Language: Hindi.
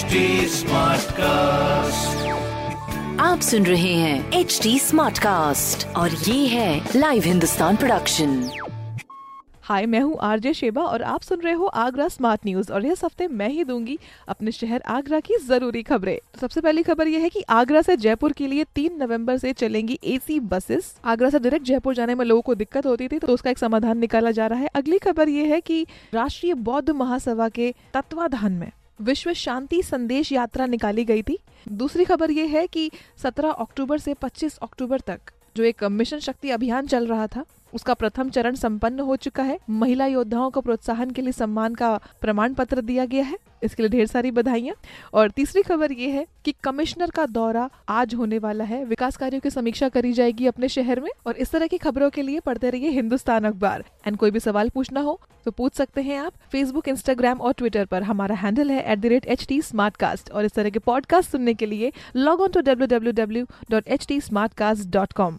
HD कास्ट आप सुन रहे हैं एच डी स्मार्ट कास्ट और ये है लाइव हिंदुस्तान प्रोडक्शन हाय मैं हूँ आरजे शेबा और आप सुन रहे हो आगरा स्मार्ट न्यूज़ और इस हफ़्ते मैं ही दूँगी अपने शहर आगरा की ज़रूरी खबरें। तो सबसे पहली खबर ये है कि आगरा से जयपुर के लिए तीन नवंबर से चलेंगी एसी बसेस आगरा से डायरेक्ट जयपुर जाने में लोगों को दिक्कत होती थी तो उसका एक समाधान निकाला जा रहा है। अगली खबर ये है की राष्ट्रीय बौद्ध महासभा के तत्वाधान में विश्व शांति संदेश यात्रा निकाली गई थी। दूसरी खबर ये है कि 17 अक्टूबर से 25 अक्टूबर तक जो एक मिशन शक्ति अभियान चल रहा था उसका प्रथम चरण संपन्न हो चुका है। महिला योद्धाओं को प्रोत्साहन के लिए सम्मान का प्रमाण पत्र दिया गया है। इसके लिए ढेर सारी बधाइयाँ। और तीसरी खबर ये है कि कमिश्नर का दौरा आज होने वाला है। विकास कार्यों की समीक्षा करी जाएगी अपने शहर में। और इस तरह की खबरों के लिए पढ़ते रहिए हिंदुस्तान अखबार। एंड कोई भी सवाल पूछना हो तो पूछ सकते हैं आप फेसबुक इंस्टाग्राम और ट्विटर पर। हमारा हैंडल है एट और इस तरह के पॉडकास्ट सुनने के लिए log on to W W W dot H T smart cast dot com